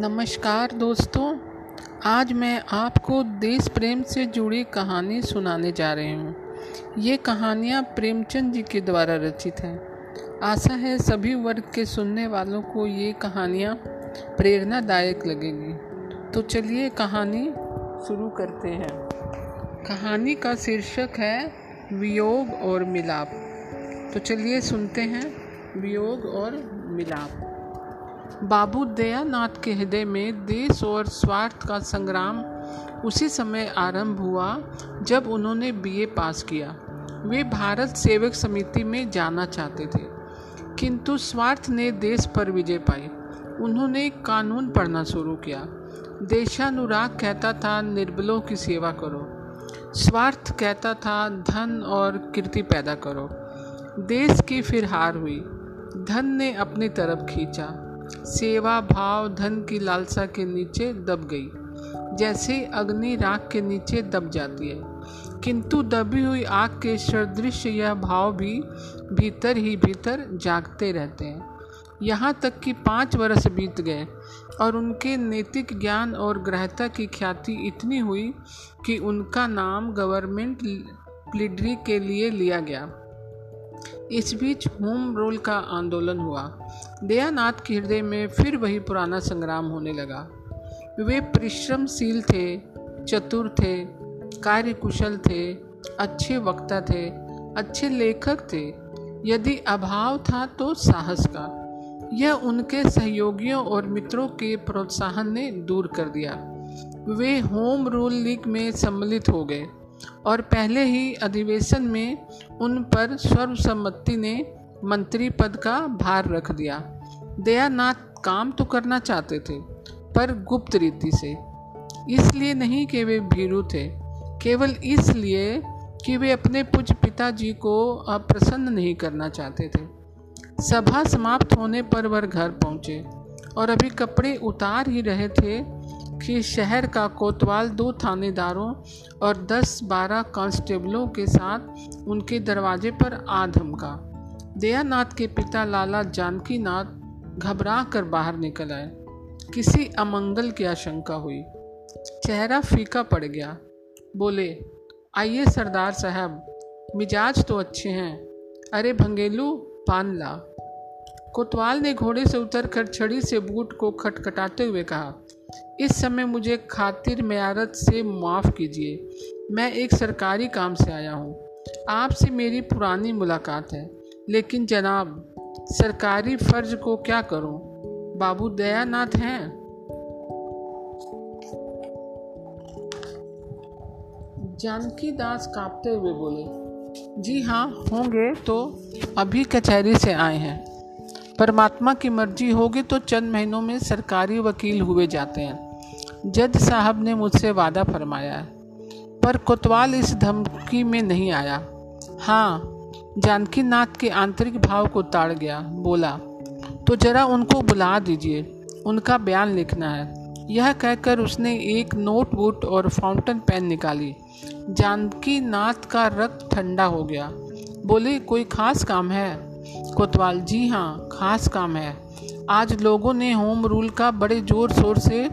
नमस्कार दोस्तों, आज मैं आपको देश प्रेम से जुड़ी कहानी सुनाने जा रही हूँ। ये कहानियाँ प्रेमचंद जी के द्वारा रचित हैं। आशा है सभी वर्ग के सुनने वालों को ये कहानियाँ प्रेरणादायक लगेंगी। तो चलिए कहानी शुरू करते हैं। कहानी का शीर्षक है वियोग और मिलाप। तो चलिए सुनते हैं, वियोग और मिलाप। बाबू दयानाथ के हृदय में देश और स्वार्थ का संग्राम उसी समय आरंभ हुआ, जब उन्होंने बीए पास किया। वे भारत सेवक समिति में जाना चाहते थे, किंतु स्वार्थ ने देश पर विजय पाई। उन्होंने कानून पढ़ना शुरू किया। देशानुराग कहता था, निर्बलों की सेवा करो। स्वार्थ कहता था, धन और कीर्ति पैदा करो। देश की फिर हार हुई। धन ने अपनी तरफ़ खींचा। सेवा भाव धन की लालसा के नीचे दब गई। जैसे अग्नि राख के नीचे दब जाती है। किंतु दबी हुई आग के सदृश यह भाव भी भीतर ही भीतर जागते रहते हैं। यहाँ तक कि पाँच वर्ष बीत गए और उनके नैतिक ज्ञान और ग्रहता की ख्याति इतनी हुई कि उनका नाम गवर्नमेंट प्लीडरी के लिए लिया गया। इस बीच होम रूल का आंदोलन हुआ। दयानाथ के हृदय में फिर वही पुराना संग्राम होने लगा। वे परिश्रमशील थे, चतुर थे, कार्यकुशल थे, अच्छे वक्ता थे, अच्छे लेखक थे। यदि अभाव था तो साहस का। यह उनके सहयोगियों और मित्रों के प्रोत्साहन ने दूर कर दिया। वे होम रूल लीग में सम्मिलित हो गए। और पहले ही अधिवेशन में उन पर सर्वसम्मति ने मंत्री पद का भार रख दिया। दयानाथ काम तो करना चाहते थे, पर गुप्त रीति से। इसलिए नहीं कि वे भीरू थे, केवल इसलिए कि वे अपने पूज पिताजी को अप्रसन्न नहीं करना चाहते थे। सभा समाप्त होने पर वह घर पहुँचे और अभी कपड़े उतार ही रहे थे कि शहर का कोतवाल दो थानेदारों और दस बारह कांस्टेबलों के साथ उनके दरवाजे पर आ धमका। दयानाथ के पिता लाला जानकी नाथ घबरा कर बाहर निकल आए। किसी अमंगल की आशंका हुई। चेहरा फीका पड़ गया। बोले, आइए सरदार साहब, मिजाज तो अच्छे हैं। अरे भंगेलू, पान ला। कोतवाल ने घोड़े से उतरकर छड़ी से बूट को खटखटाते हुए कहा इस समय मुझे खातिर म्यारत से माफ़ कीजिए। मैं एक सरकारी काम से आया हूँ। आपसे मेरी पुरानी मुलाकात है। लेकिन जनाब, सरकारी फ़र्ज़ को क्या करूँ? बाबू दयानाथ हैं। जानकी दास कांपते हुए बोले, जी हाँ होंगे तो अभी कचहरी से आए हैं। परमात्मा की मर्ज़ी होगी तो चंद महीनों में सरकारी वकील हुए जाते हैं। जज साहब ने मुझसे वादा फरमाया है पर कोतवाल इस धमकी में नहीं आया। हाँ जानकी नाथ के आंतरिक भाव को ताड़ गया, बोला तो जरा उनको बुला दीजिए, उनका बयान लिखना है। यह कहकर उसने एक नोटबुक और फाउंटेन पेन निकाली। जानकी नाथ का रक्त ठंडा हो गया, बोले, कोई खास काम है? कोतवाल, जी हाँ खास काम है। आज लोगों ने होम रूल का बड़े ज़ोर शोर से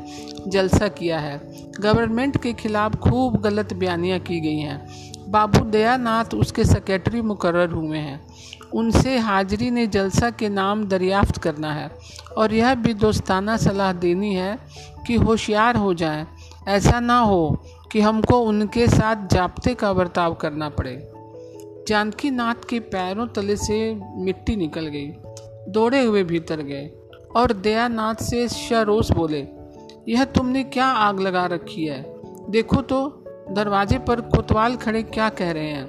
जलसा किया है। गवर्नमेंट के खिलाफ खूब गलत बयानियाँ की गई हैं। बाबू दयानाथ उसके सेक्रेटरी मुकर्र हुए हैं। उनसे हाजिरी ने जलसा के नाम दरियाफ्त करना है और यह भी दोस्ताना सलाह देनी है कि होशियार हो जाएँ। ऐसा ना हो कि हमको उनके साथ जाप्ते का बर्ताव करना पड़े। जानकी नाथ के पैरों तले से मिट्टी निकल गई, दौड़े हुए भीतर गए और दयानाथ से शरोस बोले, यह तुमने क्या आग लगा रखी है? देखो तो दरवाजे पर कोतवाल खड़े क्या कह रहे हैं?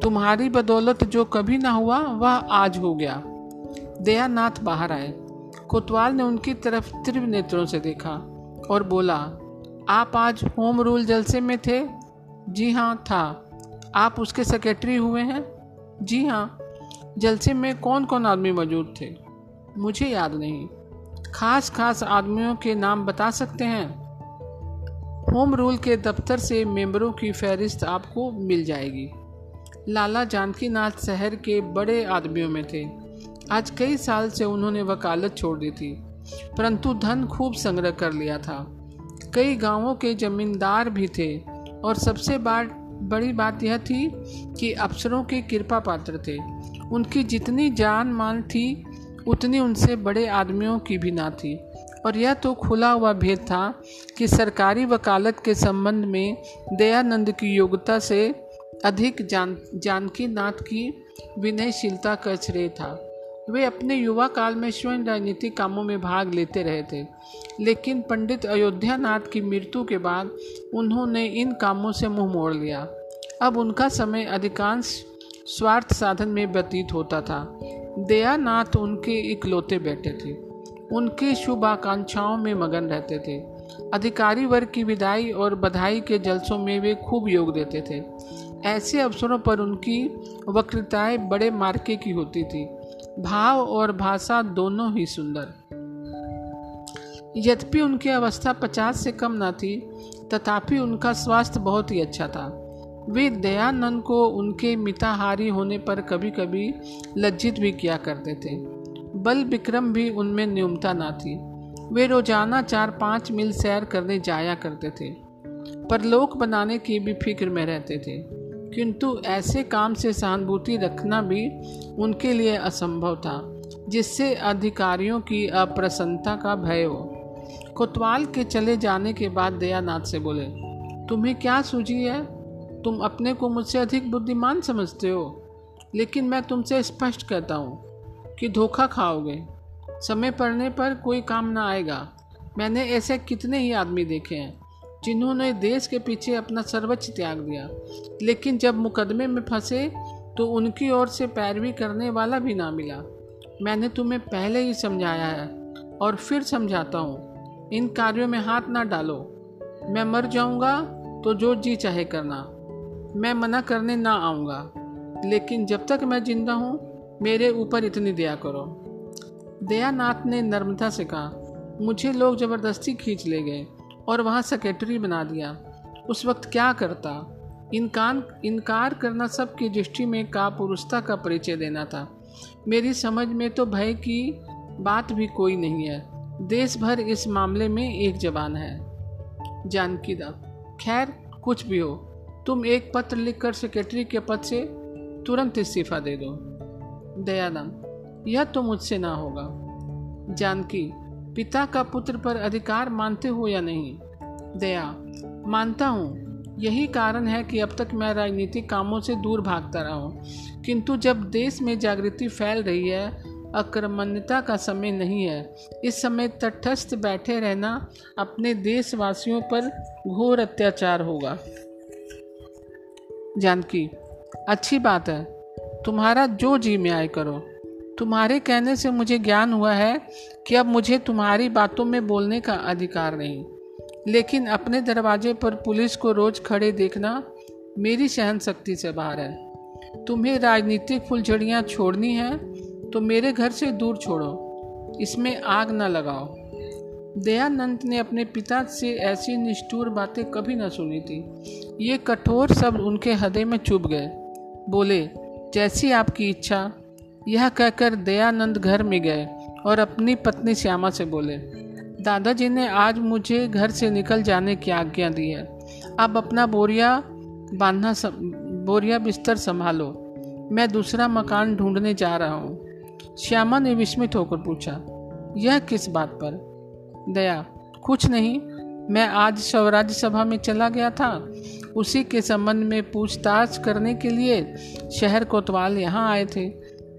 तुम्हारी बदौलत जो कभी ना हुआ, वह आज हो गया। दयानाथ बाहर आए। कोतवाल ने उनकी तरफ़ तीव्र नेत्रों से देखा और बोला, आप आज होम रूल जलसे में थे? जी हाँ था। आप उसके सेक्रेटरी हुए हैं? जी हाँ। जलसे में कौन कौन आदमी मौजूद थे? मुझे याद नहीं। खास खास आदमियों के नाम बता सकते हैं? होम रूल के दफ्तर से मेंबरों की फहरिस्त आपको मिल जाएगी। लाला जानकी नाथ शहर के बड़े आदमियों में थे। आज कई साल से उन्होंने वकालत छोड़ दी थी, परंतु धन खूब संग्रह कर लिया था। कई गाँवों के जमींदार भी थे और सबसे बार बड़ी बात यह थी कि अफसरों के कृपा पात्र थे। उनकी जितनी जान मान थी, उतनी उनसे बड़े आदमियों की भी ना थी। और यह तो खुला हुआ भेद था कि सरकारी वकालत के संबंध में दयानंद की योग्यता से अधिक जान जानकी नाथ की विनयशीलता का श्रेय था। वे अपने युवा काल में स्वयं राजनीतिक कामों में भाग लेते रहे थे। लेकिन पंडित अयोध्या नाथ की मृत्यु के बाद उन्होंने इन कामों से मुँह मोड़ लिया। अब उनका समय अधिकांश स्वार्थ साधन में व्यतीत होता था। दयानाथ उनके इकलौते बेटे थे। उनके शुभ आकांक्षाओं में मगन रहते थे। अधिकारी वर्ग की विदाई और बधाई के जलसों में वे खूब योग देते थे। ऐसे अवसरों पर उनकी वक्रताएँ बड़े मार्के की होती थी। भाव और भाषा दोनों ही सुंदर। यद्यपि उनकी अवस्था पचास से कम न थी, तथापि उनका स्वास्थ्य बहुत ही अच्छा था। वे दयानंद को उनके मिताहारी होने पर कभी कभी लज्जित भी किया करते थे। बल विक्रम भी उनमें न्यूनता ना थी। वे रोज़ाना चार पाँच मील सैर करने जाया करते थे, पर लोक बनाने की भी फ़िक्र में रहते थे। किंतु ऐसे काम से सहानुभूति रखना भी उनके लिए असंभव था, जिससे अधिकारियों की अप्रसन्नता का भय हो। कोतवाल के चले जाने के बाद दयानाथ से बोले, तुम्हें क्या सूझी है? तुम अपने को मुझसे अधिक बुद्धिमान समझते हो। लेकिन मैं तुमसे स्पष्ट कहता हूँ कि धोखा खाओगे। समय पड़ने पर कोई काम ना आएगा। मैंने ऐसे कितने ही आदमी देखे हैं। जिन्होंने देश के पीछे अपना सर्वोच्च त्याग दिया। लेकिन जब मुकदमे में फंसे तो उनकी ओर से पैरवी करने वाला भी ना मिला। मैंने तुम्हें पहले ही समझाया है, और फिर समझाता हूँ। इन कार्यों में हाथ ना डालो। मैं मर जाऊँगा तो जो जी चाहे करना। मैं मना करने ना आऊँगा। लेकिन जब तक मैं ज़िंदा हूँ, मेरे ऊपर इतनी दया करो। दयानाथ ने नर्मदा से कहा, मुझे लोग ज़बरदस्ती खींच ले गए। और वहाँ सेक्रेटरी बना दिया। उस वक्त क्या करता? इनकार इनकार करना सबकी दृष्टि में कापुरुषता का परिचय देना था। मेरी समझ में तो भय की बात भी कोई नहीं है। देश भर इस मामले में एक जबान है। जानकी दा खैर, कुछ भी हो, तुम एक पत्र लिखकर सेक्रेटरी के पद से तुरंत इस्तीफा दे दो। दयानंद, यह तो मुझसे ना होगा। जानकी पिता का पुत्र पर अधिकार मानते हो या नहीं? दया, मानता हूँ। यही कारण है कि अब तक मैं राजनीतिक कामों से दूर भागता रहा हूँ। किंतु जब देश में जागृति फैल रही है, अक्रमण्यता का समय नहीं है। इस समय तटस्थ बैठे रहना अपने देशवासियों पर घोर अत्याचार होगा। जानकी, अच्छी बात है। तुम्हारा जो जी में आए करो। तुम्हारे कहने से मुझे ज्ञान हुआ है कि अब मुझे तुम्हारी बातों में बोलने का अधिकार नहीं। लेकिन अपने दरवाजे पर पुलिस को रोज खड़े देखना मेरी सहन शक्ति से बाहर है। तुम्हें राजनीतिक फुलझड़ियाँ छोड़नी है तो मेरे घर से दूर छोड़ो। इसमें आग न लगाओ। दयानंद ने अपने पिता से ऐसी निष्ठुर बातें कभी न सुनी थी। ये कठोर शब्द उनके हृदय में चुभ गए। बोले, जैसी आपकी इच्छा यह कहकर दयानंद घर में गए और अपनी पत्नी श्यामा से बोले, दादाजी ने आज मुझे घर से निकल जाने की आज्ञा दी है। अब अपना बोरिया बांधना बोरिया बिस्तर संभालो। मैं दूसरा मकान ढूँढने जा रहा हूँ। श्यामा ने विस्मित होकर पूछा, यह किस बात पर? दया, कुछ नहीं। मैं आज स्वराज्य सभा में चला गया था। उसी के संबंध में पूछताछ करने के लिए शहर कोतवाल यहाँ आए थे।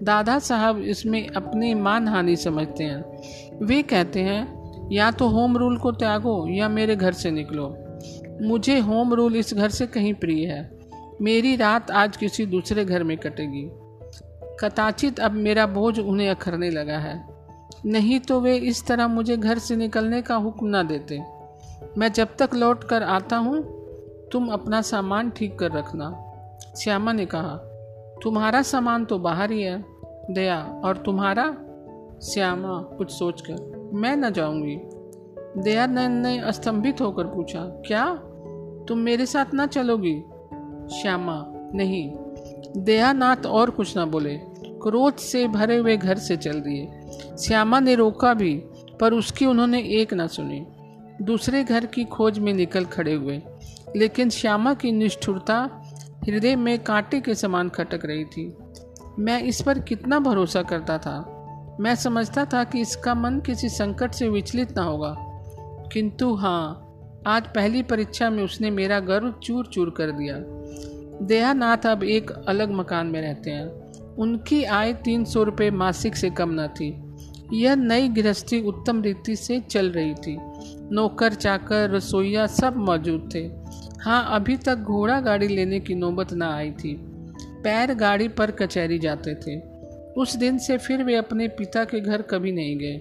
दादा साहब इसमें अपनी मान हानि समझते हैं। वे कहते हैं, या तो होम रूल को त्यागो या मेरे घर से निकलो। मुझे होम रूल इस घर से कहीं प्रिय है। मेरी रात आज किसी दूसरे घर में कटेगी। कदाचित अब मेरा बोझ उन्हें अखरने लगा है। नहीं तो वे इस तरह मुझे घर से निकलने का हुक्म ना देते। मैं जब तक लौट कर आता हूँ, तुम अपना सामान ठीक कर रखना, श्यामा ने कहा। तुम्हारा सामान तो बाहर ही है, दया, और तुम्हारा श्यामा, कुछ सोचकर। मैं न जाऊँगी। दयानंद ने स्तंभित होकर पूछा, क्या? तुम मेरे साथ ना चलोगी? श्यामा, नहीं। दयानाथ और कुछ ना बोले। क्रोध से भरे हुए घर से चल दिए। श्यामा ने रोका भी, पर उसकी उन्होंने एक ना सुनी। दूसरे घर की खोज में निकल खड़े हुए। लेकिन श्यामा की निष्ठुरता हृदय में कांटे के समान खटक रही थी। मैं इस पर कितना भरोसा करता था? मैं समझता था कि इसका मन किसी संकट से विचलित ना होगा। किंतु हाँ आज पहली परीक्षा में उसने मेरा गर्व चूर चूर कर दिया। देहानाथ अब एक अलग मकान में रहते हैं। उनकी आय तीन सौ रुपये मासिक से कम न थी। यह नई गृहस्थी उत्तम रीति से चल रही थी। नौकर, चाकर, रसोईया सब मौजूद थे। हाँ अभी तक घोड़ा गाड़ी लेने की नौबत ना आई थी। पैर गाड़ी पर कचहरी जाते थे। उस दिन से फिर वे अपने पिता के घर कभी नहीं गए,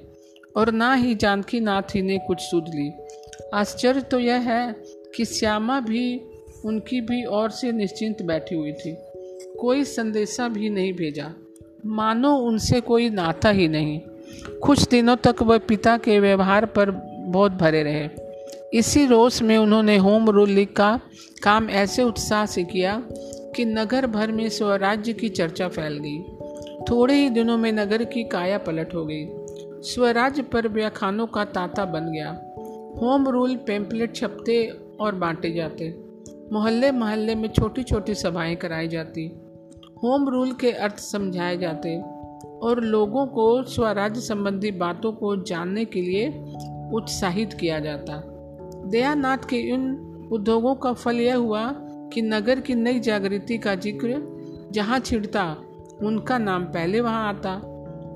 और ना ही जानकी नाथ ही ने कुछ सुध ली। आश्चर्य तो यह है कि श्यामा भी, उनकी भी और से निश्चिंत बैठी हुई थी। कोई संदेशा भी नहीं भेजा। मानो उनसे कोई नाता ही नहीं। कुछ दिनों तक वह पिता के व्यवहार पर बहुत भरे रहे। इसी रोष में उन्होंने होम रूल का काम ऐसे उत्साह से किया कि नगर भर में स्वराज्य की चर्चा फैल गई। थोड़े ही दिनों में नगर की काया पलट हो गई। स्वराज्य पर व्याख्यानों का तांता बन गया। होम रूल पेम्पलेट छपते और बांटे जाते। मोहल्ले मोहल्ले में छोटी छोटी सभाएँ कराई जाती। होम रूल के अर्थ समझाए जाते और लोगों को स्वराज्य संबंधी बातों को जानने के लिए उत्साहित किया जाता। दयानाथ के इन उद्योगों का फल यह हुआ कि नगर की नई जागृति का ज़िक्र, जहाँ छिड़ता उनका नाम पहले वहाँ आता।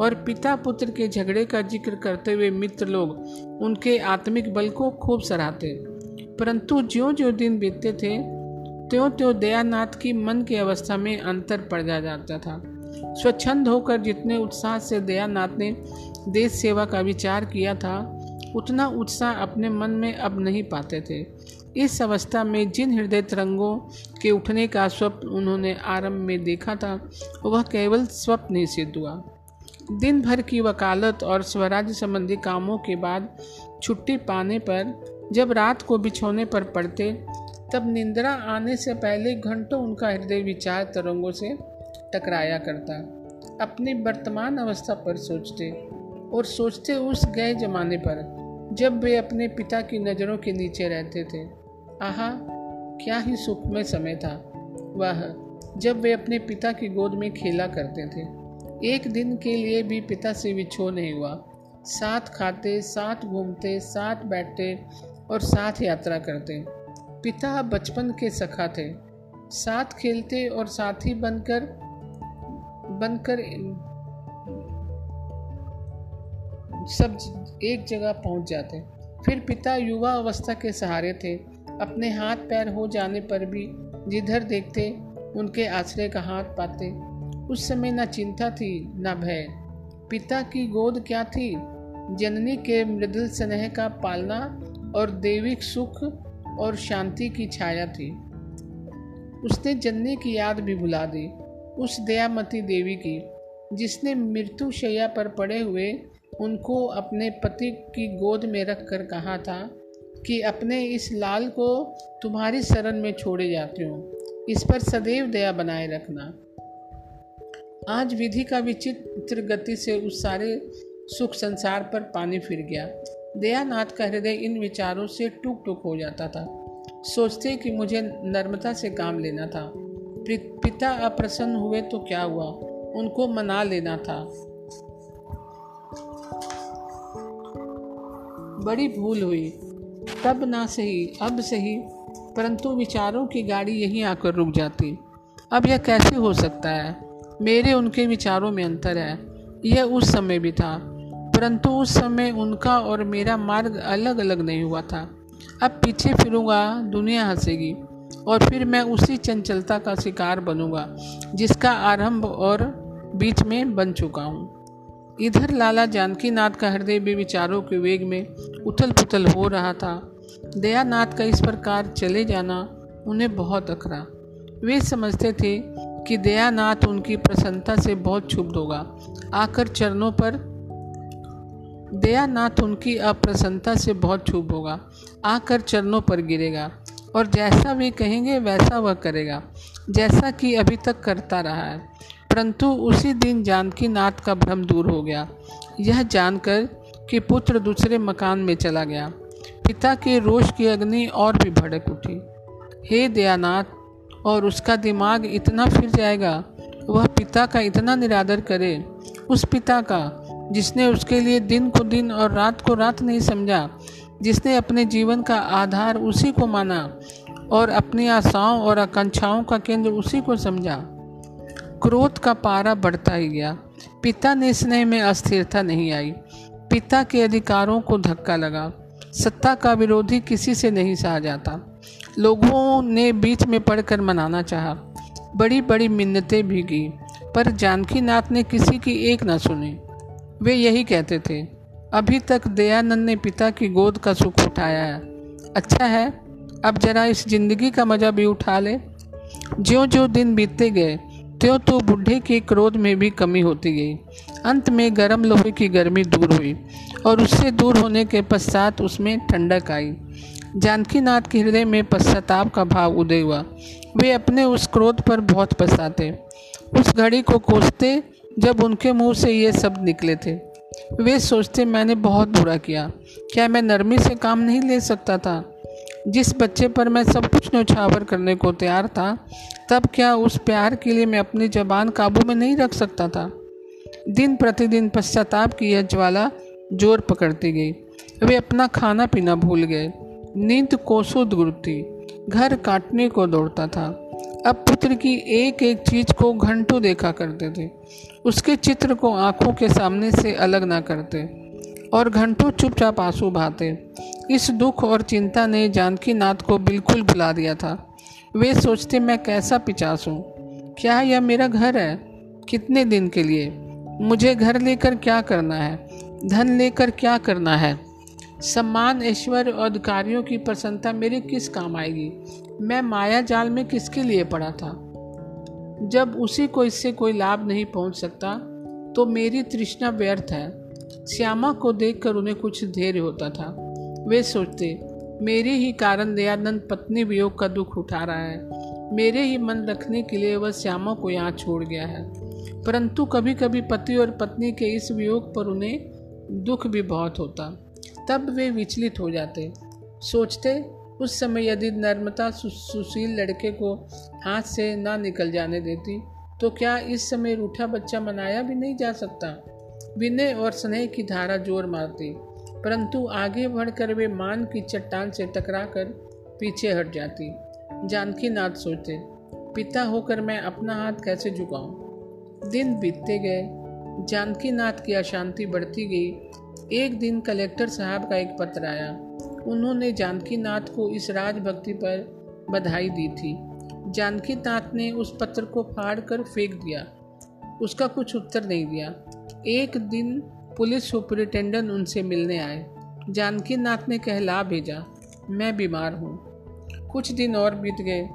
और पिता पुत्र के झगड़े का ज़िक्र करते हुए मित्र लोग उनके आत्मिक बल को खूब सराहते। परंतु ज्यो ज्यो दिन बीतते थे त्यों त्यों दयानाथ की मन की अवस्था में अंतर पड़ जा जाता था। स्वच्छंद होकर जितने उत्साह से दयानाथ ने देश सेवा का विचार किया था उतना उत्साह अपने मन में अब नहीं पाते थे। इस अवस्था में जिन हृदय तरंगों के उठने का स्वप्न उन्होंने आरंभ में देखा था, वह केवल स्वप्न ही सिद्ध हुआ। दिन भर की वकालत और स्वराज्य संबंधी कामों के बाद छुट्टी पाने पर, जब रात को बिछोने पर पड़ते, तब निंद्रा आने से पहले घंटों उनका हृदय विचार तरंगों से टकराया करता, अपनी वर्तमान अवस्था पर सोचते और सोचते उस गए जमाने पर जब वे अपने पिता की नज़रों के नीचे रहते थे। आहा, क्या ही सुखमय समय था। वह, जब वे अपने पिता की गोद में खेला करते थे। एक दिन के लिए भी पिता से विछो नहीं हुआ। साथ खाते, साथ घूमते, साथ बैठते और साथ यात्रा करते। पिता बचपन के सखा थे। साथ खेलते और साथी बनकर बनकर सब एक जगह पहुँच जाते। फिर पिता युवा अवस्था के सहारे थे। अपने हाथ पैर हो जाने पर भी जिधर देखते, उनके आश्रय का हाथ पाते। उस समय न चिंता थी, न भय। पिता की गोद क्या थी? जननी के मृदुल स्नेह का पालना और देविक सुख और शांति की छाया थी। उसने जननी की याद भी भुला दी, उस दयामती देवी की, जिसने मृत्यु शैया पर पड़े हुए उनको अपने पति की गोद में रख कर कहा था कि अपने इस लाल को तुम्हारी शरण में छोड़े जाती हूँ। इस पर सदैव दया बनाए रखना। आज विधि का विचित्र गति से उस सारे सुख संसार पर पानी फिर गया। दयानाथ का हृदय इन विचारों से टूक टूक हो जाता था। सोचते कि मुझे नर्मता से काम लेना था। पिता अप्रसन्न हुए तो क्या हुआ? उनको मना लेना था। बड़ी भूल हुई। तब ना सही, अब सही, परंतु विचारों की गाड़ी यहीं आकर रुक जाती। अब यह कैसे हो सकता है? मेरे उनके विचारों में अंतर है। यह उस समय भी था, परंतु उस समय उनका और मेरा मार्ग अलग अलग नहीं हुआ था। अब पीछे फिरूँगा, दुनिया हंसेगी, और फिर मैं उसी चंचलता का शिकार बनूँगा, जिसका आरंभ और बीच में बन चुका हूँ। इधर लाला जानकी नाथ का हृदय भी विचारों के वेग में उथल पुथल हो रहा था। दयानाथ का इस प्रकार चले जाना उन्हें बहुत अखरा वे समझते थे कि दयानाथ उनकी प्रसन्नता से बहुत क्षुब्ध होगा। आकर चरणों पर दयानाथ उनकी अप्रसन्नता से बहुत क्षुब्ध होगा। आकर चरणों पर गिरेगा और जैसा वे कहेंगे वैसा वह करेगा, जैसा कि अभी तक करता रहा है। परंतु उसी दिन जानकी नाथ का भ्रम दूर हो गया। यह जानकर कि पुत्र दूसरे मकान में चला गया। पिता के रोष की अग्नि और भी भड़क उठी। हे दयानाथ, और उसका दिमाग इतना फिर जाएगा, वह पिता का इतना निरादर करे। उस पिता का, जिसने उसके लिए दिन को दिन और रात को रात नहीं समझा, जिसने अपने जीवन का आधार उसी को माना और अपनी आशाओं और आकांक्षाओं का केंद्र उसी को समझा। क्रोध का पारा बढ़ता ही गया। पिता ने स्नेह में अस्थिरता नहीं आई। पिता के अधिकारों को धक्का लगा। सत्ता का विरोधी किसी से नहीं सहा जाता। लोगों ने बीच में पढ़कर मनाना चाहा। बड़ी बड़ी मिन्नतें भी की, पर जानकी नाथ ने किसी की एक ना सुनी। वे यही कहते थे, अभी तक दयानंद ने पिता की गोद का सुख उठाया है। अच्छा है, अब जरा इस ज़िंदगी का मज़ा भी उठा ले। ज्यो ज्यो दिन बीतते गए त्यों तो बूढ़े के क्रोध में भी कमी होती गई। अंत में गर्म लोहे की गर्मी दूर हुई और उससे दूर होने के पश्चात उसमें ठंडक आई। जानकी नाथ के हृदय में पश्चाताप का भाव उदय हुआ। वे अपने उस क्रोध पर बहुत पछताते उस घड़ी को कोसते जब उनके मुँह से ये शब्द निकले थे। वे सोचते, मैंने बहुत बुरा किया। क्या मैं नरमी से काम नहीं ले सकता था? जिस बच्चे पर मैं सब कुछ न्यौछावर करने को तैयार था, तब क्या उस प्यार के लिए मैं अपनी जबान काबू में नहीं रख सकता था? दिन प्रतिदिन पश्चाताप की यह ज्वाला ज़ोर पकड़ती गई। वे अपना खाना पीना भूल गए। नींद कोसों दूर थी। घर काटने को दौड़ता था। अब पुत्र की एक एक चीज़ को घंटों देखा करते थे। उसके चित्र को आँखों के सामने से अलग ना करते। और घंटों चुपचाप आँसू बहाते। इस दुख और चिंता ने जानकी नाथ को बिल्कुल भुला दिया था। वे सोचते, मैं कैसा पिचास हूँ? क्या यह मेरा घर है? कितने दिन के लिए? मुझे घर लेकर क्या करना है? धन लेकर क्या करना है? सम्मान, ऐश्वर्य और अधिकारियों की प्रसन्नता मेरे किस काम आएगी? मैं माया जाल में किसके लिए पड़ा था? जब उसी को इससे कोई लाभ नहीं पहुँच सकता तो मेरी तृष्णा व्यर्थ है। श्यामा को देखकर उन्हें कुछ धैर्य होता था। वे सोचते, मेरे ही कारण दयानंद पत्नी वियोग का दुख उठा रहा है। मेरे ही मन रखने के लिए वह श्यामा को यहाँ छोड़ गया है। परंतु कभी कभी पति और पत्नी के इस वियोग पर उन्हें दुख भी बहुत होता। तब वे विचलित हो जाते। सोचते, उस समय यदि नर्मता सुशील लड़के को हाथ से ना निकल जाने देती तो क्या इस समय रूठा बच्चा मनाया भी नहीं जा सकता? विनय और स्नेह की धारा ज़ोर मारती, परंतु आगे बढ़कर वे मान की चट्टान से टकराकर पीछे हट जाती। जानकी नाथ सोचते, पिता होकर मैं अपना हाथ कैसे झुकाऊं? दिन बीतते गए, जानकी नाथ की अशांति बढ़ती गई। एक दिन कलेक्टर साहब का एक पत्र आया। उन्होंने जानकी नाथ को इस राजभक्ति पर बधाई दी थी। जानकी नाथ ने उस पत्र को फाड़ कर फेंक दिया। उसका कुछ उत्तर नहीं दिया। एक दिन पुलिस सुपरिटेंडेंट उनसे मिलने आए। जानकी नाथ ने कहला भेजा, मैं बीमार हूँ। कुछ दिन और बीत गए।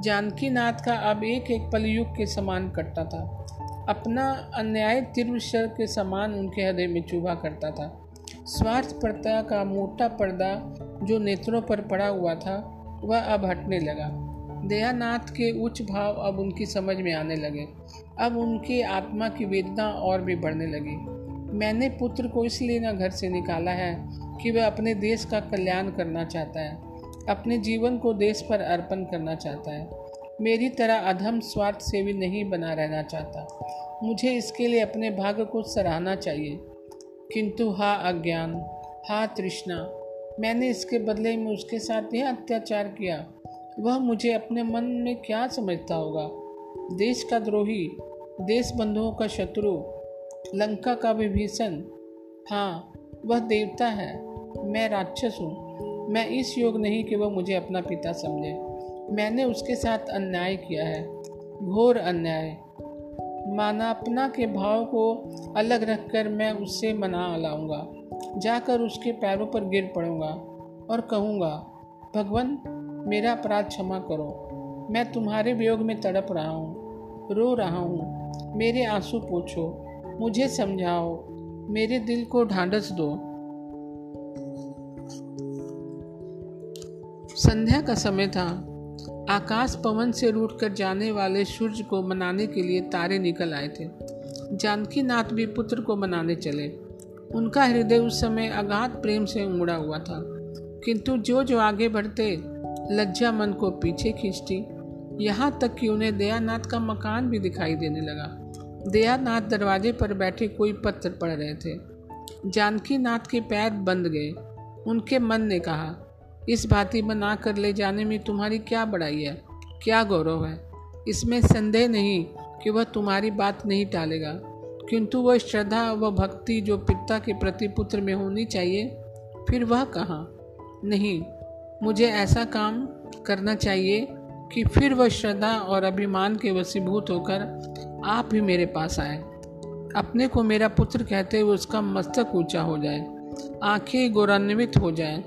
जानकी नाथ का अब एक एक पल युग के समान कटता था। अपना अन्याय तिरुशर के समान उनके हृदय में चुभा करता था। स्वार्थपरता का मोटा पर्दा जो नेत्रों पर पड़ा हुआ था, वह अब हटने लगा। दयानाथ के उच्च भाव अब उनकी समझ में आने लगे। अब उनके आत्मा की वेदना और भी बढ़ने लगी। मैंने पुत्र को इसलिए न घर से निकाला है कि वह अपने देश का कल्याण करना चाहता है, अपने जीवन को देश पर अर्पण करना चाहता है। मेरी तरह अधम स्वार्थ से भी नहीं बना रहना चाहता। मुझे इसके लिए अपने भाग्य को सराहना चाहिए। किंतु हा अज्ञान, हा तृष्णा, मैंने इसके बदले में उसके साथ यह अत्याचार किया। वह मुझे अपने मन में क्या समझता होगा? देश का द्रोही देश बंधुओं का शत्रु, लंका का विभीषण। हाँ वह देवता है। मैं राक्षस हूँ। मैं इस योग नहीं कि वह मुझे अपना पिता समझे। मैंने उसके साथ अन्याय किया है। घोर अन्याय। मानापना के भाव को अलग रखकर मैं उससे मना लाऊँगा। जाकर उसके पैरों पर गिर पड़ूँगा और कहूँगा, भगवान मेरा अपराध क्षमा करो। मैं तुम्हारे वियोग में तड़प रहा हूँ, रो रहा हूँ। मेरे आँसू पूछो, मुझे समझाओ, मेरे दिल को ढांढस दो। संध्या का समय था। आकाश पवन से रूठकर जाने वाले सूर्य को मनाने के लिए तारे निकल आए थे। जानकी नाथ भी पुत्र को मनाने चले। उनका हृदय उस समय अगाध प्रेम से उमड़ा हुआ था। किंतु जो जो आगे बढ़ते लज्जा मन को पीछे खींचती। यहाँ तक कि उन्हें दयानाथ का मकान भी दिखाई देने लगा। दयानाथ दरवाजे पर बैठे कोई पत्र पढ़ रहे थे। जानकी नाथ के पैर बंद गए। उनके मन ने कहा, इस भांति बना कर ले जाने में तुम्हारी क्या बड़ाई है? क्या गौरव है? इसमें संदेह नहीं कि वह तुम्हारी बात नहीं टालेगा। किंतु वह श्रद्धा व भक्ति जो पिता के प्रति पुत्र में होनी चाहिए, फिर वह कहाँ? नहीं मुझे ऐसा काम करना चाहिए कि फिर वह श्रद्धा और अभिमान के वसीभूत होकर आप भी मेरे पास आए। अपने को मेरा पुत्र कहते हुए उसका मस्तक ऊँचा हो जाए, आँखें गौरवान्वित हो जाए,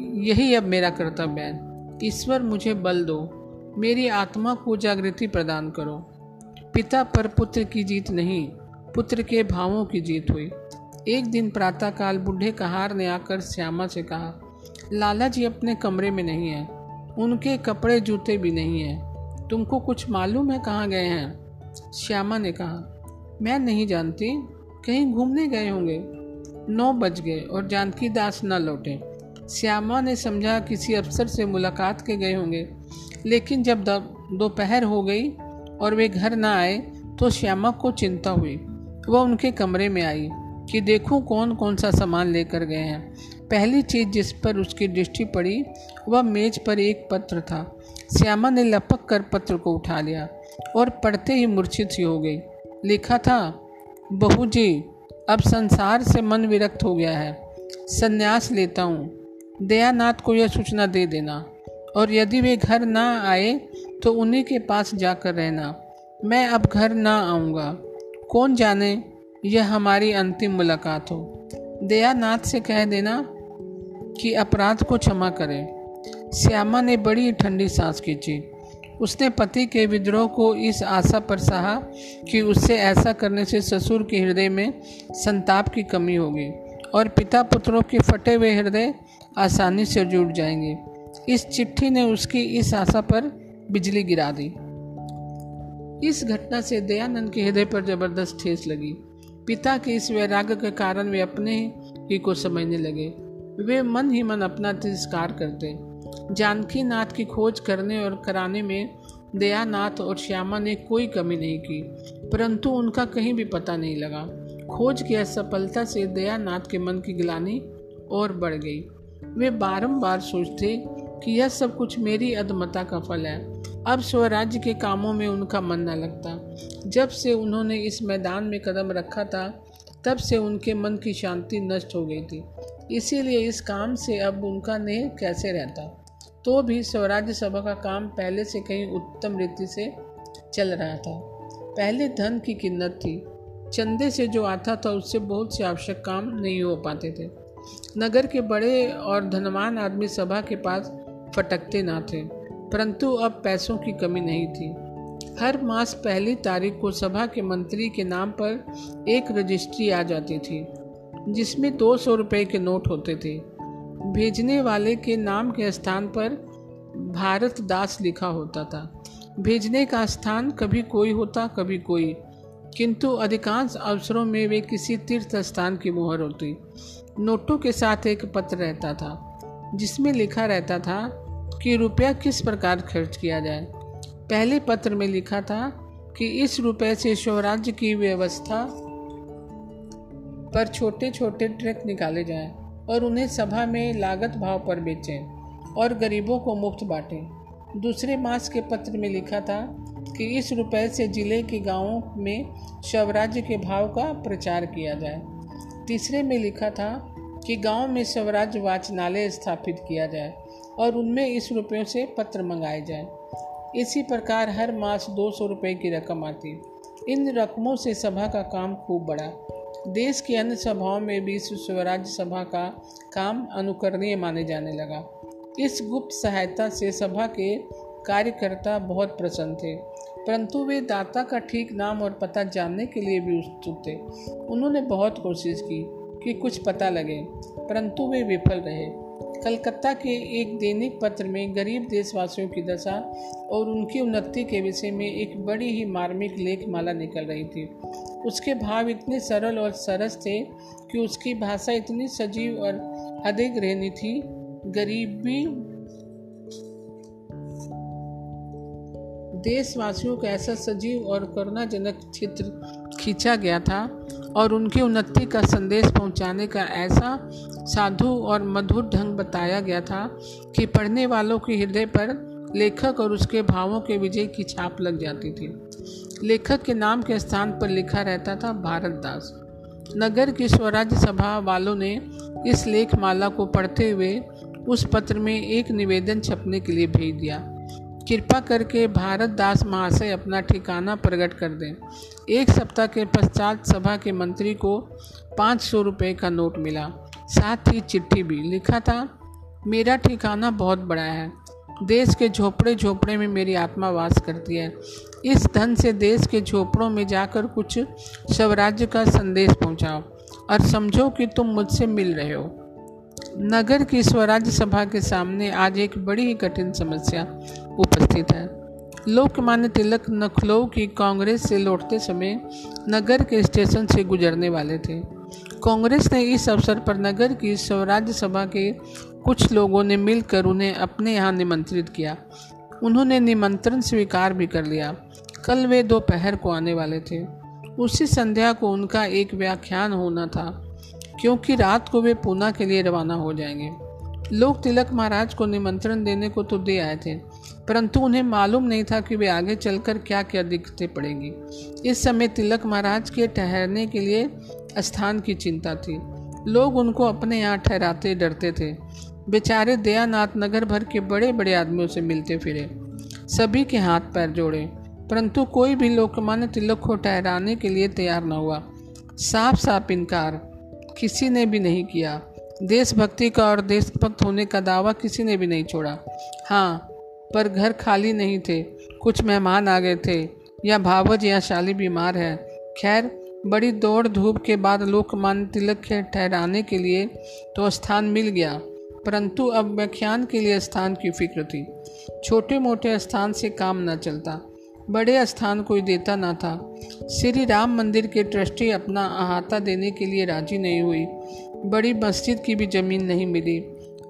यही अब मेरा कर्तव्य है। ईश्वर, मुझे बल दो, मेरी आत्मा को जागृति प्रदान करो। पिता पर पुत्र की जीत नहीं, पुत्र के भावों की जीत हुई। एक दिन प्रातःकाल बूढ़े कहार ने आकर श्यामा से कहा लाला जी अपने कमरे में नहीं है। उनके कपड़े जूते भी नहीं हैं। तुमको कुछ मालूम है कहाँ गए हैं? श्यामा ने कहा, मैं नहीं जानती। कहीं घूमने गए होंगे। नौ बज गए और जानकी दास न लौटे। श्यामा ने समझा किसी अफसर से मुलाकात के गए होंगे। लेकिन जब दोपहर हो गई और वे घर न आए तो श्यामा को चिंता हुई। वह उनके कमरे में आई कि देखूँ कौन कौन सा सामान लेकर गए हैं। पहली चीज़ जिस पर उसकी दृष्टि पड़ी, वह मेज पर एक पत्र था। श्यामा ने लपक कर पत्र को उठा लिया और पढ़ते ही मूर्छित सी हो गई। लिखा था, बहू जी, अब संसार से मन विरक्त हो गया है। संन्यास लेता हूँ। दयानाथ को यह सूचना दे देना। और यदि वे घर ना आए तो उन्हीं के पास जाकर रहना। मैं अब घर ना आऊँगा। कौन जाने? यह हमारी अंतिम मुलाकात हो। दयानाथ से कह देना कि अपराध को क्षमा करें। श्यामा ने बड़ी ठंडी सांस खींची। उसने पति के विद्रोह को इस आशा पर सहा कि उससे ऐसा करने से ससुर के हृदय में संताप की कमी होगी और पिता पुत्रों के फटे हुए हृदय आसानी से जुड़ जाएँगे। इस चिट्ठी ने उसकी इस आशा पर बिजली गिरा दी। इस घटना से दयानंद के हृदय पर ज़बरदस्त ठेस लगी। पिता के इस वैराग्य के कारण वे अपने ही को समझने लगे। वे मन ही मन अपना तिरस्कार करते। जानकी नाथ की खोज करने और कराने में दयानाथ और श्यामा ने कोई कमी नहीं की, परंतु उनका कहीं भी पता नहीं लगा। खोज की असफलता से दयानाथ के मन की गिलानी और बढ़ गई। वे बारंबार सोचते कि यह सब कुछ मेरी अधमता का फल है। अब स्वराज्य के कामों में उनका मन न लगता। जब से उन्होंने इस मैदान में कदम रखा था, तब से उनके मन की शांति नष्ट हो गई थी। इसीलिए इस काम से अब उनका नेह कैसे रहता? तो भी स्वराज्य सभा का काम पहले से कहीं उत्तम रीति से चल रहा था। पहले धन की किन्नत थी। चंदे से जो आता था, उससे बहुत से आवश्यक काम नहीं हो पाते थे। नगर के बड़े और धनवान आदमी सभा के पास फटकते ना थे। परंतु अब पैसों की कमी नहीं थी। हर मास पहली तारीख को सभा के मंत्री के नाम पर एक रजिस्ट्री आ जाती थी। जिसमें दो सौ रुपये के नोट होते थे। भेजने वाले के नाम के स्थान पर भारत दास लिखा होता था। भेजने का स्थान कभी कोई होता, कभी कोई। किंतु अधिकांश अवसरों में वे किसी तीर्थ स्थान की मुहर होती। नोटों के साथ एक पत्र रहता था, जिसमें लिखा रहता था कि रुपया किस प्रकार खर्च किया जाए। पहले पत्र में लिखा था कि इस रुपये से स्वराज्य की व्यवस्था पर छोटे छोटे ट्रक निकाले जाएँ और उन्हें सभा में लागत भाव पर बेचें और गरीबों को मुफ़्त बांटें। दूसरे मास के पत्र में लिखा था कि इस रुपए से ज़िले के गाँवों में स्वराज्य के भाव का प्रचार किया जाए। तीसरे में लिखा था कि गाँव में स्वराज्य वाचनालय स्थापित किया जाए और उनमें इस रुपयों से पत्र मंगाए जाए। इसी प्रकार हर मास दो सौ रुपये की रकम आती। इन रकमों से सभा का काम खूब बढ़ा। देश की अन्य सभाओं में भी स्वराज्य सभा का काम अनुकरणीय माने जाने लगा। इस गुप्त सहायता से सभा के कार्यकर्ता बहुत प्रसन्न थे, परंतु वे दाता का ठीक नाम और पता जानने के लिए भी उत्सुक थे। उन्होंने बहुत कोशिश की कि कुछ पता लगे, परंतु वे विफल रहे। कलकत्ता के एक दैनिक पत्र में गरीब देशवासियों की दशा और उनकी उन्नति के विषय में एक बड़ी ही मार्मिक लेख माला निकल रही थी। उसके भाव इतने सरल और सरस थे कि उसकी भाषा इतनी सजीव और अधिक रहनी थी। गरीबी देशवासियों का ऐसा सजीव और करुणाजनक चित्र खींचा गया था और उनकी उन्नति का संदेश पहुँचाने का ऐसा साधु और मधुर ढंग बताया गया था कि पढ़ने वालों के हृदय पर लेखक और उसके भावों के विजय की छाप लग जाती थी। लेखक के नाम के स्थान पर लिखा रहता था भारत दास नगर की स्वराज्य सभा वालों ने इस लेख माला को पढ़ते हुए उस पत्र में एक निवेदन छपने के लिए भेज दिया। कृपा करके भारत दास महाशय अपना ठिकाना प्रकट कर दें। एक सप्ताह के पश्चात सभा के मंत्री को पाँच सौ रुपये का नोट मिला। साथ ही चिट्ठी भी लिखा था। मेरा ठिकाना बहुत बड़ा है। देश के झोपड़े झोपड़े में मेरी आत्मा वास करती है। इस धन से देश के झोपड़ों में जाकर कुछ स्वराज्य का संदेश पहुंचाओ और समझो कि तुम मुझसे मिल रहे हो। नगर की स्वराज्य सभा के सामने आज एक बड़ी ही कठिन समस्या उपस्थित है। लोकमान्य तिलक नखलऊ की कांग्रेस से लौटते समय नगर के स्टेशन से गुजरने वाले थे। कांग्रेस ने इस अवसर पर नगर की स्वराज्य सभा के कुछ लोगों ने मिलकर उन्हें अपने यहाँ निमंत्रित किया। उन्होंने निमंत्रण स्वीकार भी कर लिया। कल वे दोपहर को आने वाले थे। उसी संध्या को उनका एक व्याख्यान होना था, क्योंकि रात को वे पूना के लिए रवाना हो जाएँगे। लोग तिलक महाराज को निमंत्रण देने को तो दे आए थे, परंतु उन्हें मालूम नहीं था कि वे आगे चलकर क्या क्या दिक्कतें पड़ेंगी। इस समय तिलक महाराज के ठहरने के लिए स्थान की चिंता थी। लोग उनको अपने यहाँ ठहराते डरते थे। बेचारे दयानाथ नगर भर के बड़े बड़े आदमियों से मिलते फिरे, सभी के हाथ पैर जोड़े, परंतु कोई भी लोकमान्य तिलक को ठहराने के लिए तैयार न हुआ। साफ़ साफ़ इनकार, किसी ने भी नहीं किया। देशभक्ति का और देशभक्त होने का दावा किसी ने भी नहीं छोड़ा। हाँ पर घर खाली नहीं थे, कुछ मेहमान आ गए थे, या भावज या शाली बीमार है। खैर, बड़ी दौड़ धूप के बाद लोकमान्य तिलक के ठहराने के लिए तो स्थान मिल गया। परंतु अब व्याख्यान के लिए स्थान की फ़िक्र थी। छोटे मोटे स्थान से काम न चलता। बड़े स्थान कोई देता न था। श्री राम मंदिर के ट्रस्टी अपना अहाता देने के लिए राज़ी नहीं हुई। बड़ी मस्जिद की भी ज़मीन नहीं मिली।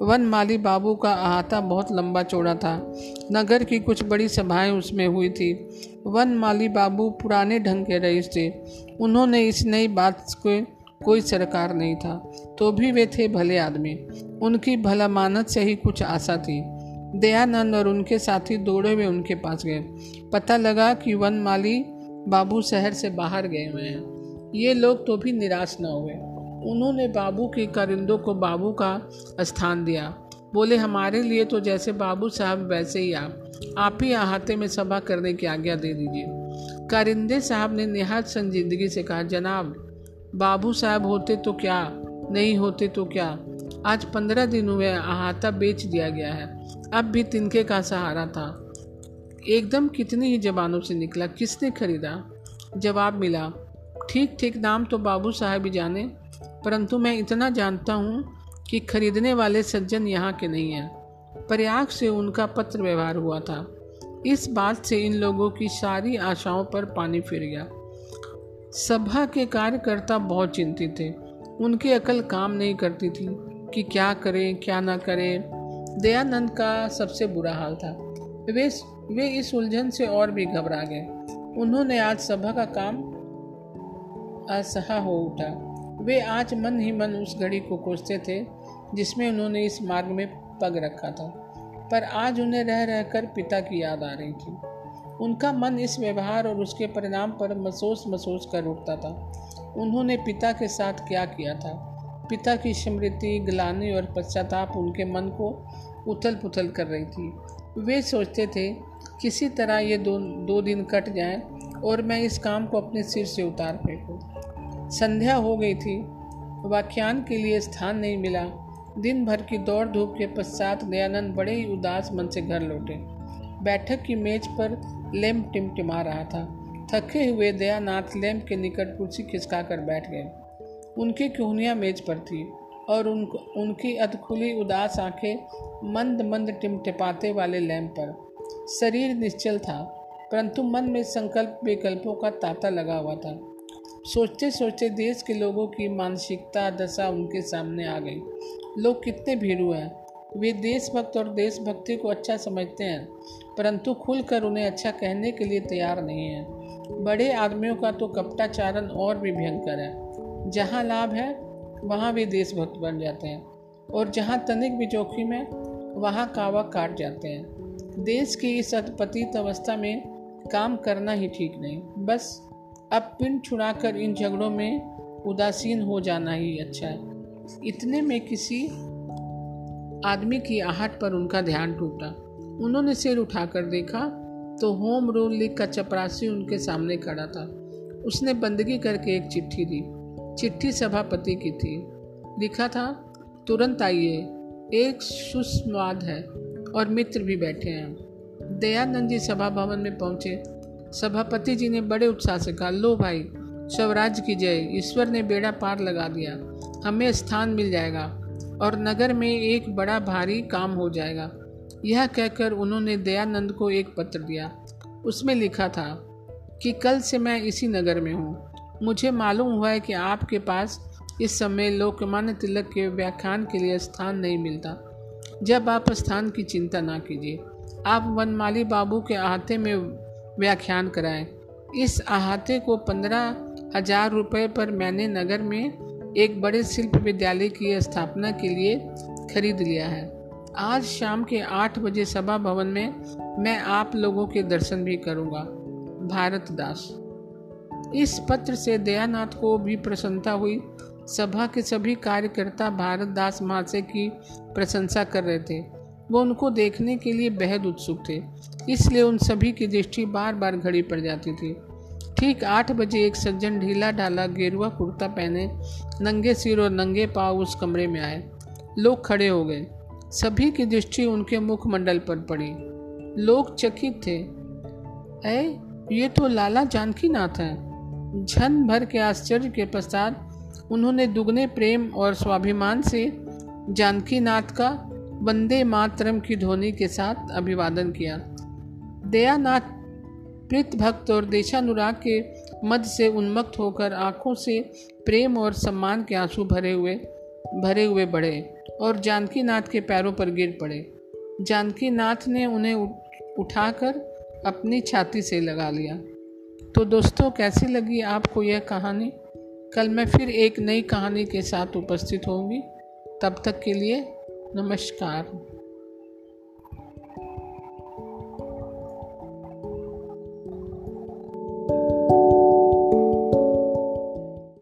वन माली बाबू का अहाता बहुत लंबा चौड़ा था। नगर की कुछ बड़ी सभाएँ उसमें हुई थी। वन माली बाबू पुराने ढंग के रईस थे। उन्होंने इस नई बात को कोई सरकार नहीं था। तो भी वे थे भले आदमी। उनकी भला मानत से ही कुछ आशा थी। दयानंद और उनके साथी दौड़े हुए उनके पास गए। पता लगा कि वन माली बाबू शहर से बाहर गए हुए हैं। ये लोग तो भी निराश न हुए। उन्होंने बाबू के करिंदों को बाबू का स्थान दिया। बोले, हमारे लिए तो जैसे बाबू साहब वैसे ही आप। आप ही अहाते में सभा करने की आज्ञा दे दीजिए। कारिंदे साहब ने निहात संजीदगी से कहा, जनाब, बाबू साहब होते तो क्या नहीं होते तो क्या? आज पंद्रह दिन हुए अहाता बेच दिया गया है। अब भी तिनके का सहारा था। एकदम कितनी ही जबानों से निकला, किसने खरीदा? जवाब मिला, ठीक ठीक, नाम तो बाबू साहब ही जाने। परंतु मैं इतना जानता हूँ कि खरीदने वाले सज्जन यहाँ के नहीं हैं। प्रयाग से उनका पत्र व्यवहार हुआ था। इस बात से इन लोगों की सारी आशाओं पर पानी फिर गया। सभा के कार्यकर्ता बहुत चिंतित थे। उनकी अकल काम नहीं करती थी कि क्या करें, क्या ना करें। दयानंद का सबसे बुरा हाल था। वे वे इस उलझन से और भी घबरा गए। उन्होंने आज सभा का काम असहा हो उठा। वे आज मन ही मन उस घड़ी को कोसते थे, जिसमें उन्होंने इस मार्ग में पग रखा था। पर आज उन्हें रह, रहकर पिता की याद आ रही थी। उनका मन इस व्यवहार और उसके परिणाम पर महसूस महसूस कर उठता था। उन्होंने पिता के साथ क्या किया था? पिता की स्मृति, ग्लानी और पश्चाताप उनके मन को उथल पुथल कर रही थी। वे सोचते थे, किसी तरह ये दो दो दिन कट जाएँ और मैं इस काम को अपने सिर से उतार फेंकूं। संध्या हो गई थी। व्याख्यान के लिए स्थान नहीं मिला। दिन भर की दौड़ धूप के पश्चात दयानंद बड़े ही उदास मन से घर लौटे। बैठक की मेज पर लैम्प टिमटिमा रहा था। थके हुए दयानाथ लैम्प के निकट कुर्सी खिसका कर बैठ गए। उनकी कोहनियाँ मेज पर थी और उन, उनकी अधखुली उदास आँखें मंद मंद टिमटिपाते वाले लैम्प पर। शरीर निश्चल था, परंतु मन में संकल्प विकल्पों का तांता लगा हुआ था। सोचते सोचते देश के लोगों की मानसिकता, दशा उनके सामने आ गई। लोग कितने भीरू हैं। वे देशभक्त और देशभक्ति को अच्छा समझते हैं, परंतु खुलकर उन्हें अच्छा कहने के लिए तैयार नहीं हैं। बड़े आदमियों का तो कपटाचारण और भी भयंकर है। जहाँ लाभ है, वहाँ भी देशभक्त बन जाते हैं। और जहाँ तनिक भी जोखिम है, वहाँ कावा काट जाते हैं। देश की इस पतित अवस्था में काम करना ही ठीक नहीं। बस अब पिंड छुड़ाकर इन झगड़ों में उदासीन हो जाना ही अच्छा है। इतने में किसी आदमी की आहट पर उनका ध्यान टूटा। उन्होंने सिर उठाकर देखा तो होम रूल लीग का चपरासी उनके सामने खड़ा था। उसने बंदगी करके एक चिट्ठी दी। चिट्ठी सभापति की थी। लिखा था, तुरंत आइए। एक सुस्वाद है और मित्र भी बैठे हैं। दयानंद जी सभा भवन में पहुँचे। सभापति जी ने बड़े उत्साह से कहा, लो भाई, स्वराज की जय। ईश्वर ने बेड़ा पार लगा दिया। हमें स्थान मिल जाएगा और नगर में एक बड़ा भारी काम हो जाएगा। यह कहकर उन्होंने दयानंद को एक पत्र दिया। उसमें लिखा था कि कल से मैं इसी नगर में हूँ। मुझे मालूम हुआ है कि आपके पास इस समय लोकमान्य तिलक के व्याख्यान के लिए स्थान नहीं मिलता। जब आप स्थान की चिंता ना कीजिए। आप वनमाली बाबू के अहाते में व्याख्यान कराएँ। इस अहाते को पंद्रह हज़ार रुपये पर मैंने नगर में एक बड़े शिल्प विद्यालय की स्थापना के लिए खरीद लिया है। आज शाम के आठ बजे सभा भवन में मैं आप लोगों के दर्शन भी करूँगा। भारत दास। इस पत्र से दयानाथ को भी प्रसन्नता हुई। सभा के सभी कार्यकर्ता भारत दास महाशय की प्रशंसा कर रहे थे। वो उनको देखने के लिए बेहद उत्सुक थे। इसलिए उन सभी की दृष्टि बार बार घड़ी पड़ जाती थी। ठीक आठ बजे एक सज्जन ढीला ढाला गेरुआ कुर्ता पहने नंगे सिर और नंगे पाव उस कमरे में आए। लोग खड़े हो गए। सभी की दृष्टि उनके मुखमंडल पर पड़ी। लोग चकित थे। ऐ, ये तो लाला जानकी नाथ है। झन भर के आश्चर्य के पश्चात उन्होंने दुगने प्रेम और स्वाभिमान से जानकी नाथ का वंदे मातरम की ध्वनि के साथ अभिवादन किया। दयानाथ प्रीत भक्त और देशानुराग के मध्य से उन्मक्त होकर आँखों से प्रेम और सम्मान के आँसू भरे हुए भरे हुए बढ़े। और जानकी नाथ के पैरों पर गिर पड़े। जानकी नाथ ने उन्हें उठाकर अपनी छाती से लगा लिया। तो दोस्तों, कैसी लगी आपको यह कहानी? कल मैं फिर एक नई कहानी के साथ उपस्थित होंगी। तब तक के लिए नमस्कार।